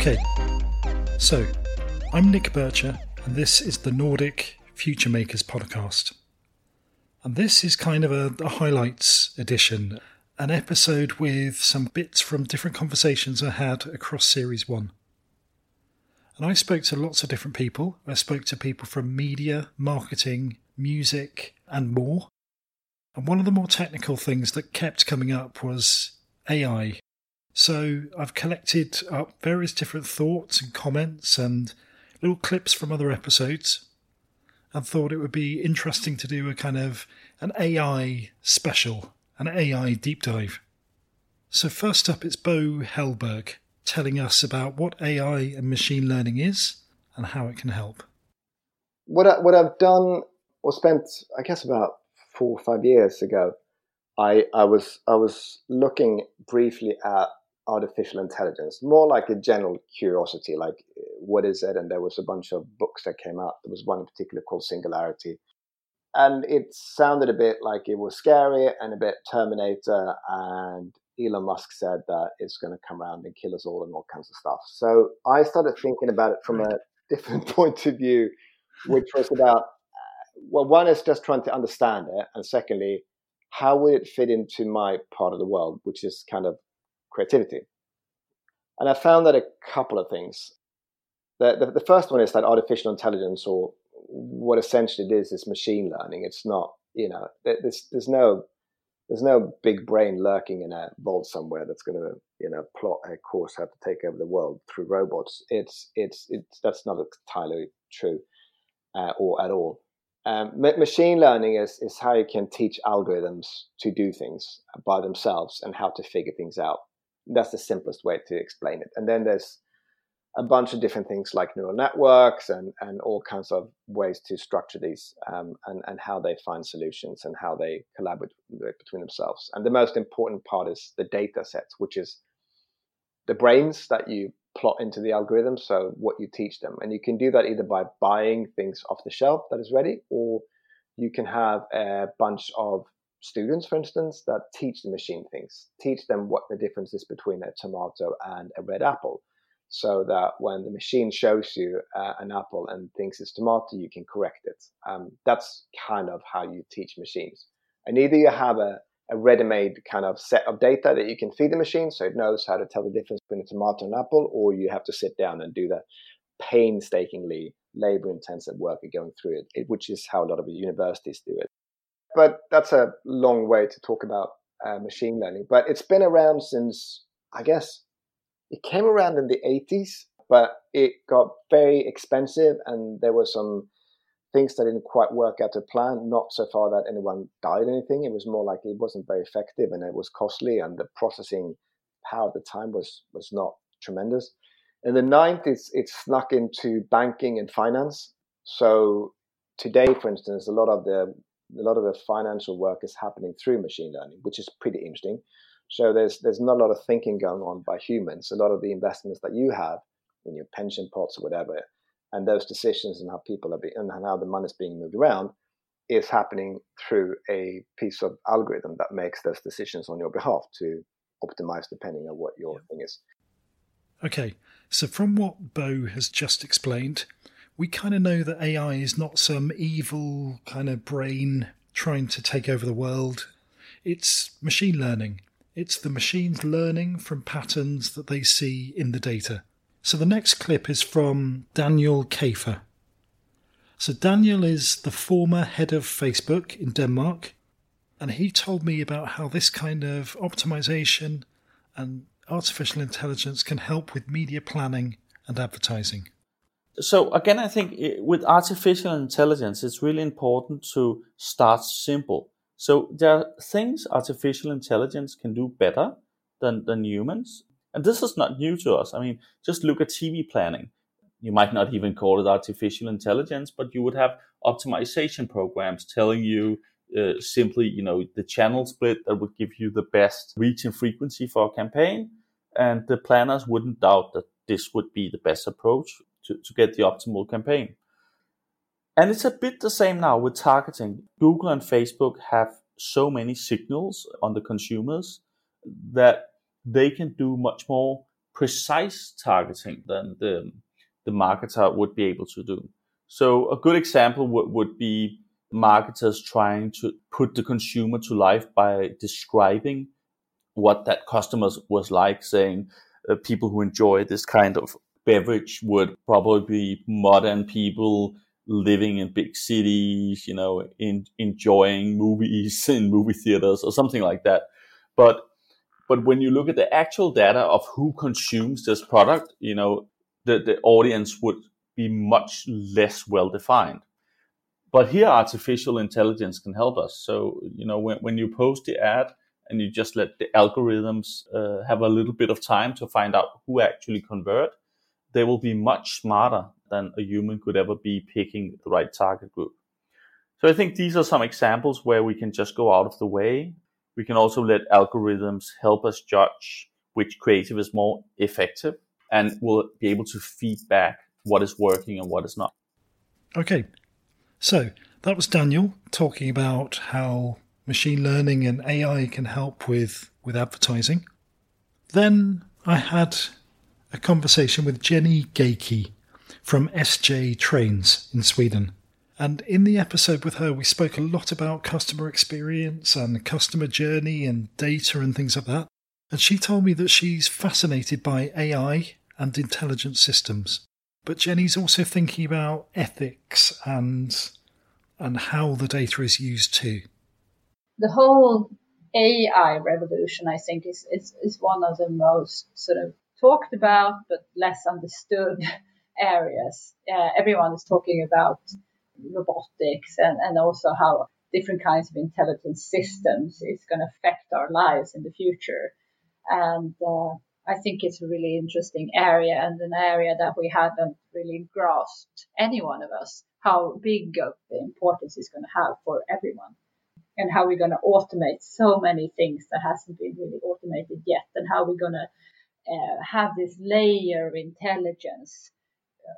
Okay, so I'm Nick Bircher, and this is the Nordic Future Makers podcast. And this is kind of a, a highlights edition, an episode with some bits from different conversations I had across Series 1. And I spoke to lots of different people. I spoke to people from media, marketing, music, and more. And one of the more technical things that kept coming up was AI. So I've collected up various different thoughts and comments and little clips from other episodes and thought it would be interesting to do a kind of an AI special, an AI deep dive. So first up it's Bo Hellberg telling us about what AI and machine learning is and how it can help. What I, what I've done or spent I guess about four or five years ago, I, I was I was looking briefly at artificial intelligence, more like a general curiosity, like what is it? And there was a bunch of books that came out. There was one in particular called Singularity, and it sounded a bit like it was scary and a bit Terminator. And Elon Musk said that it's going to come around and kill us all and all kinds of stuff. So I started thinking about it from a different point of view, which was about well, one is just trying to understand it, and secondly, how would it fit into my part of the world, which is kind of creativity. And I found that a couple of things. The, the, the, first one is that artificial intelligence, or what essentially it is, is machine learning. It's not, you know, there's, there's no there's no big brain lurking in a vault somewhere that's going to, you know, plot a course how to take over the world through robots. It's it's it's that's not entirely true, uh, or at all. Um, machine learning is, is how you can teach algorithms to do things by themselves and how to figure things out. That's the simplest way to explain it. And then there's a bunch of different things like neural networks and, and all kinds of ways to structure these um, and, and how they find solutions and how they collaborate between themselves. And the most important part is the data sets, which is the brains that you plot into the algorithm, so what you teach them. And you can do that either by buying things off the shelf that is ready, or you can have a bunch of students, for instance, that teach the machine things, teach them what the difference is between a tomato and a red apple. So that when the machine shows you uh, an apple and thinks it's tomato, you can correct it. Um, that's kind of how you teach machines. And either you have a a ready-made kind of set of data that you can feed the machine so it knows how to tell the difference between a tomato and an apple, or you have to sit down and do the painstakingly labor-intensive work of going through it, which is how a lot of universities do it. But that's a long way to talk about uh, machine learning. But it's been around since, I guess, it came around in the 80s, but it got very expensive and there were some things that didn't quite work out to plan. Not so far that anyone died anything. It was more like it wasn't very effective and it was costly, and the processing power at the time was was not tremendous. In the 90s, it snuck into banking and finance. So today, for instance, a lot of the a lot of the financial work is happening through machine learning, which is pretty interesting. So there's there's not a lot of thinking going on by humans. A lot of the investments that you have in your pension pots or whatever and those decisions and how people are being and how the money is being moved around is happening through a piece of algorithm that makes those decisions on your behalf to optimize depending on what your yeah. thing is. Okay, so from what Bo has just explained, we kind of know that AI is not some evil kind of brain trying to take over the world. It's machine learning. It's the machines learning from patterns that they see in the data. So the next clip is from Daniel Kafer. So Daniel is the former head of Facebook in Denmark, and he told me about how this kind of optimization and artificial intelligence can help with media planning and advertising. So again, I think with artificial intelligence, it's really important to start simple. So there are things artificial intelligence can do better than, than humans. And this is not new to us. I mean, just look at TV planning. You might not even call it artificial intelligence, but you would have optimization programs telling you uh, simply, you know, the channel split that would give you the best reach and frequency for a campaign. And the planners wouldn't doubt that this would be the best approach to, to get the optimal campaign. And it's a bit the same now with targeting. Google and Facebook have so many signals on the consumers that they can do much more precise targeting than the, the marketer would be able to do. So a good example would, would be marketers trying to put the consumer to life by describing what that customer was like, saying uh, people who enjoy this kind of beverage would probably be modern people living in big cities, you know, in, enjoying movies in movie theaters or something like that. But but when you look at the actual data of who consumes this product, you know, the, the audience would be much less well defined. But here artificial intelligence can help us. So, you know, when, when you post the ad and you just let the algorithms uh, have a little bit of time to find out who actually convert, they will be much smarter than a human could ever be picking the right target group. So I think these are some examples where we can just go out of the way. We can also let algorithms help us judge which creative is more effective and we'll be able to feed back what is working and what is not. Okay. So that was Daniel talking about how machine learning and AI can help with, with advertising. Then I had a conversation with Jenny Geiki from SJ Trains in Sweden. And in the episode with her, we spoke a lot about customer experience and customer journey and data and things like that. And she told me that she's fascinated by AI and intelligent systems. But Jenny's also thinking about ethics and and how the data is used too. The whole AI revolution, I think, is, is, is one of the most sort of talked about but less understood areas. Uh, everyone is talking about robotics and, and also how different kinds of intelligent systems is going to affect our lives in the future. And uh, I think it's a really interesting area and an area that we haven't really grasped, any one of us, how big of the importance is going to have for everyone and how we're going to automate so many things that hasn't been really automated yet and how we're going to uh, have this layer of intelligence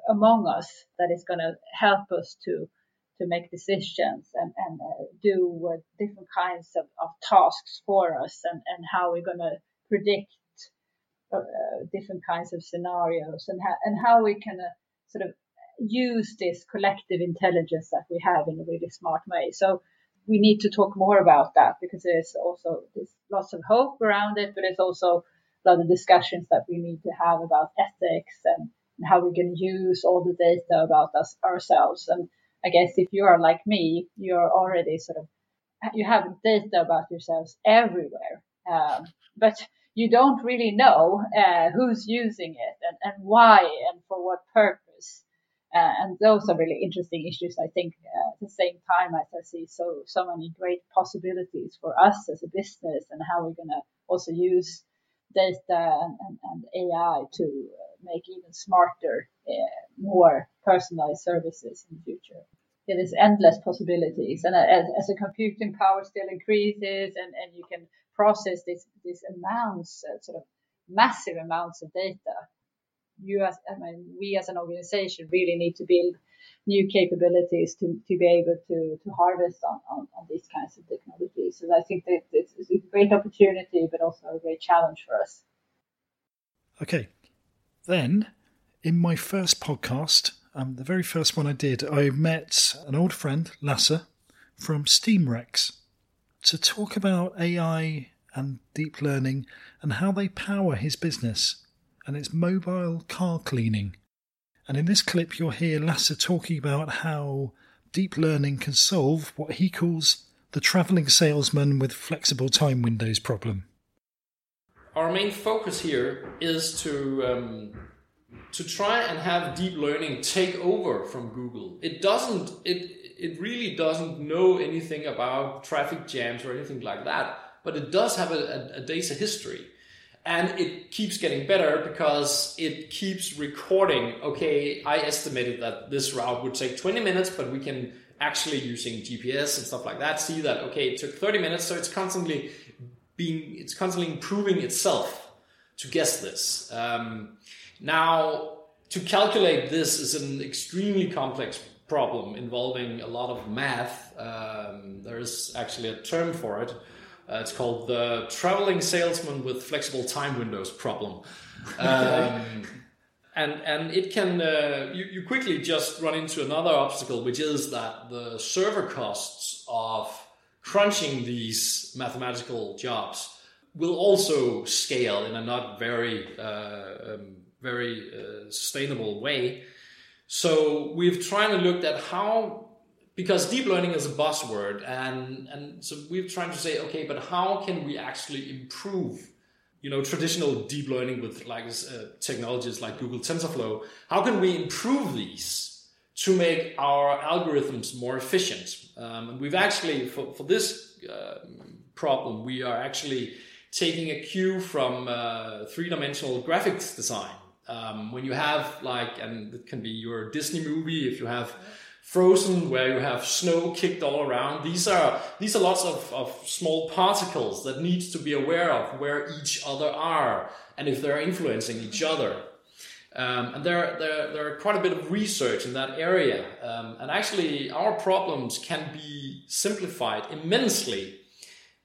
among us that is going to help us to to make decisions and, and uh, do uh, different kinds of, of, tasks for us and, and how we're going to predict uh, uh, different kinds of scenarios and, ha- and how we can uh, sort of use this collective intelligence that we have in a really smart way. So we need to talk more about that because there's also there's lots of hope around it, but it's also lot of discussions that we need to have about ethics and and how we can use all the data about us ourselves. And I guess if you are like me, you're already sort of you have data about yourselves everywhere, um, but you don't really know uh, who's using it and, and why and for what purpose. Uh, and those are really interesting issues. I think uh, at the same time as I see so so many great possibilities for us as a business and how we're gonna also use data and, and, and AI to uh, make even smarter, uh, more personalized services in the future. It is endless possibilities, and as, as the computing power still increases, and, and you can process this these amounts, uh, sort of massive amounts of data, you as I mean, we as an organization really need to build new capabilities to, to be able to, to harvest on, on, on these kinds of technologies. And I think that it's, it's a great opportunity, but also a great challenge for us. Okay. Then, in my first podcast, um, the very first one I did, I met an old friend, Lasse, from SteamRex to talk about AI and deep learning and how they power his business and its mobile car cleaning. And in this clip, you'll hear Lasse talking about how deep learning can solve what he calls the travelling salesman with flexible time windows problem. Our main focus here is to um, to try and have deep learning take over from Google. It doesn't. It it really doesn't know anything about traffic jams or anything like that, but it does have a, a, a data history and it keeps getting better because it keeps recording okay i estimated that this route would take 20 minutes but we can actually using gps and stuff like that see that okay it took 30 minutes. So it's constantly being it's constantly improving itself to guess this. Um, now to calculate this is an extremely complex problem involving a lot of math. Um, there is actually a term for it Uh, it's called the traveling salesman with flexible time windows problem. Um, and and it can uh, you, you quickly just run into another obstacle, which is that the server costs of crunching these mathematical jobs will also scale in a not very uh, um, very uh, sustainable way. So we've tried to look at how because deep learning is a buzzword and and so we're trying to say okay but how can we actually improve you know traditional deep learning with like uh, technologies like google tensorflow? How can we improve these to make our algorithms more efficient? Um, and we've actually for, for this uh, problem we are actually taking a cue from uh, three-dimensional graphics design. Um, when you have like and it can be your disney movie if you have Frozen, where you have snow kicked all around. These are these are lots of, of small particles that needs to be aware of where each other are and if they're influencing each other. Um, and there, there, there are quite a bit of research in that area. Um, and actually, our problems can be simplified immensely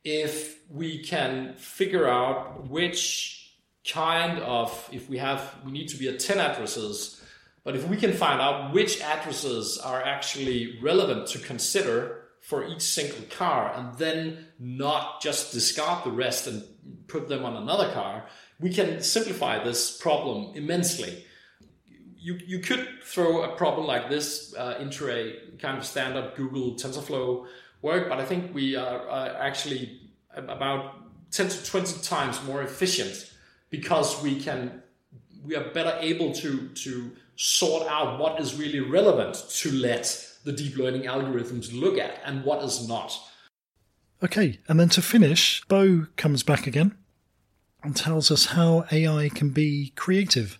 if we can figure out which kind of, if we have, we need to be at 10 addresses, but if we can find out which addresses are actually relevant to consider for each single car and then not just discard the rest and put them on another car, we can simplify this problem immensely. You, you could throw a problem like this uh, into a kind of standard Google TensorFlow work, but I think we are, are actually about 10 to 20 times more efficient because we can we are better able to to sort out what is really relevant to let the deep learning algorithms look at and what is not. Okay, and then to finish, Bo comes back again and tells us how AI can be creative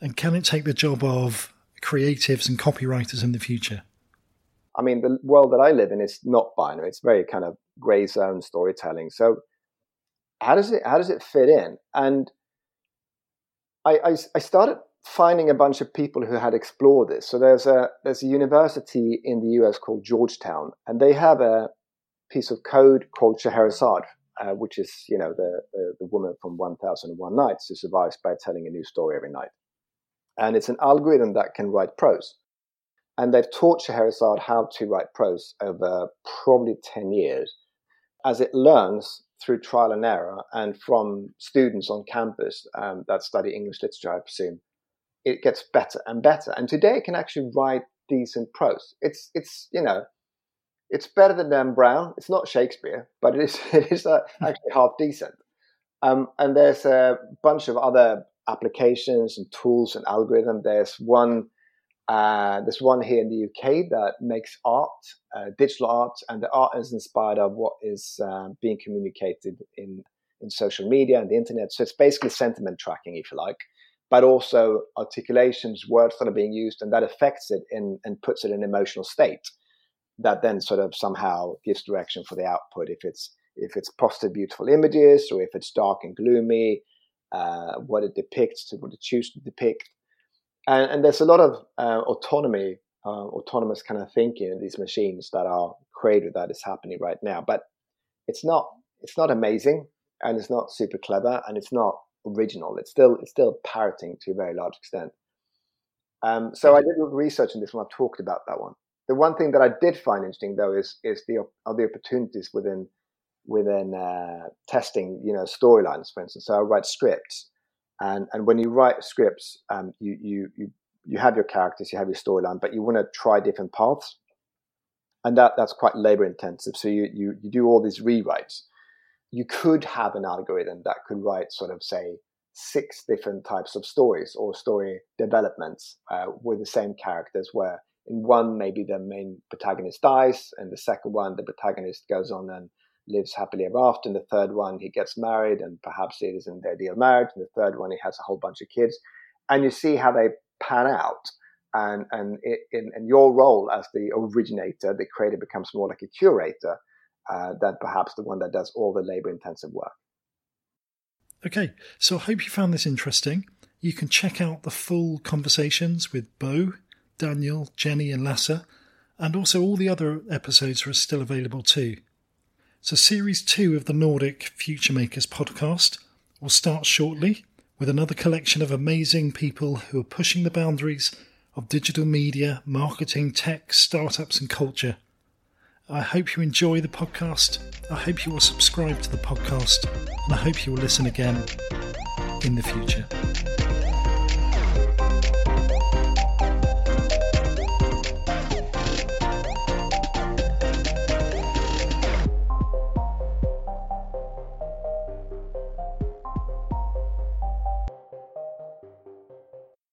and can it take the job of creatives and copywriters in the future? I mean, the world that I live in is not binary. It's very kind of gray zone storytelling. So, how does it how does it fit in? And I, I, I started finding a bunch of people who had explored this. So there's a there's a university in the US called Georgetown, and they have a piece of code called Scheherazade, uh, which is you know the, the, the woman from 1001 Nights who survives by telling a new story every night, and it's an algorithm that can write prose. And they've taught Scheherazade how to write prose over probably 10 years. As it learns through trial and error and from students on campus um, that study English literature, I presume, it gets better and better. And today it can actually write decent prose. It's it's you know, it's better than Dan Brown. It's not Shakespeare, but it is it is uh, actually half decent. Um, and there's a bunch of other applications and tools and algorithm. There's one uh, there's one here in the UK that makes art, uh, digital art, and the art is inspired of what is uh, being communicated in in social media and the internet. So it's basically sentiment tracking, if you like but also articulations, words that are being used, and that affects it in, and puts it in an emotional state that then sort of somehow gives direction for the output. If it's if it's positive, beautiful images, or if it's dark and gloomy, uh, what it depicts, what it chooses to depict, and, and there's a lot of uh, autonomy, uh, autonomous kind of thinking in these machines that are created that is happening right now. But it's not it's not amazing, and it's not super clever, and it's not original. It's still it's still parroting to a very large extent. Um, so I did research on this one. I've talked about that one. The one thing that I did find interesting though is is the are the opportunities within within uh, testing, you know, storylines, for instance. So I write scripts, and and when you write scripts, um, you you you you have your characters, you have your storyline, but you want to try different paths, and that that's quite labor intensive. So you you you do all these rewrites you could have an algorithm that could write sort of say six different types of stories or story developments uh, with the same characters where in one maybe the main protagonist dies and the second one the protagonist goes on and lives happily ever after and the third one he gets married and perhaps it isn't their ideal marriage and the third one he has a whole bunch of kids and you see how they pan out and and in, in your role as the originator the creator becomes more like a curator uh, than perhaps the one that does all the labor intensive work. Okay, so I hope you found this interesting. You can check out the full conversations with Bo, Daniel, Jenny, and Lasse, and also all the other episodes are still available too. So, Series 2 of the Nordic Future Makers podcast will start shortly with another collection of amazing people who are pushing the boundaries of digital media, marketing, tech, startups, and culture. I hope you enjoy the podcast. I hope you will subscribe to the podcast, and I hope you will listen again in the future.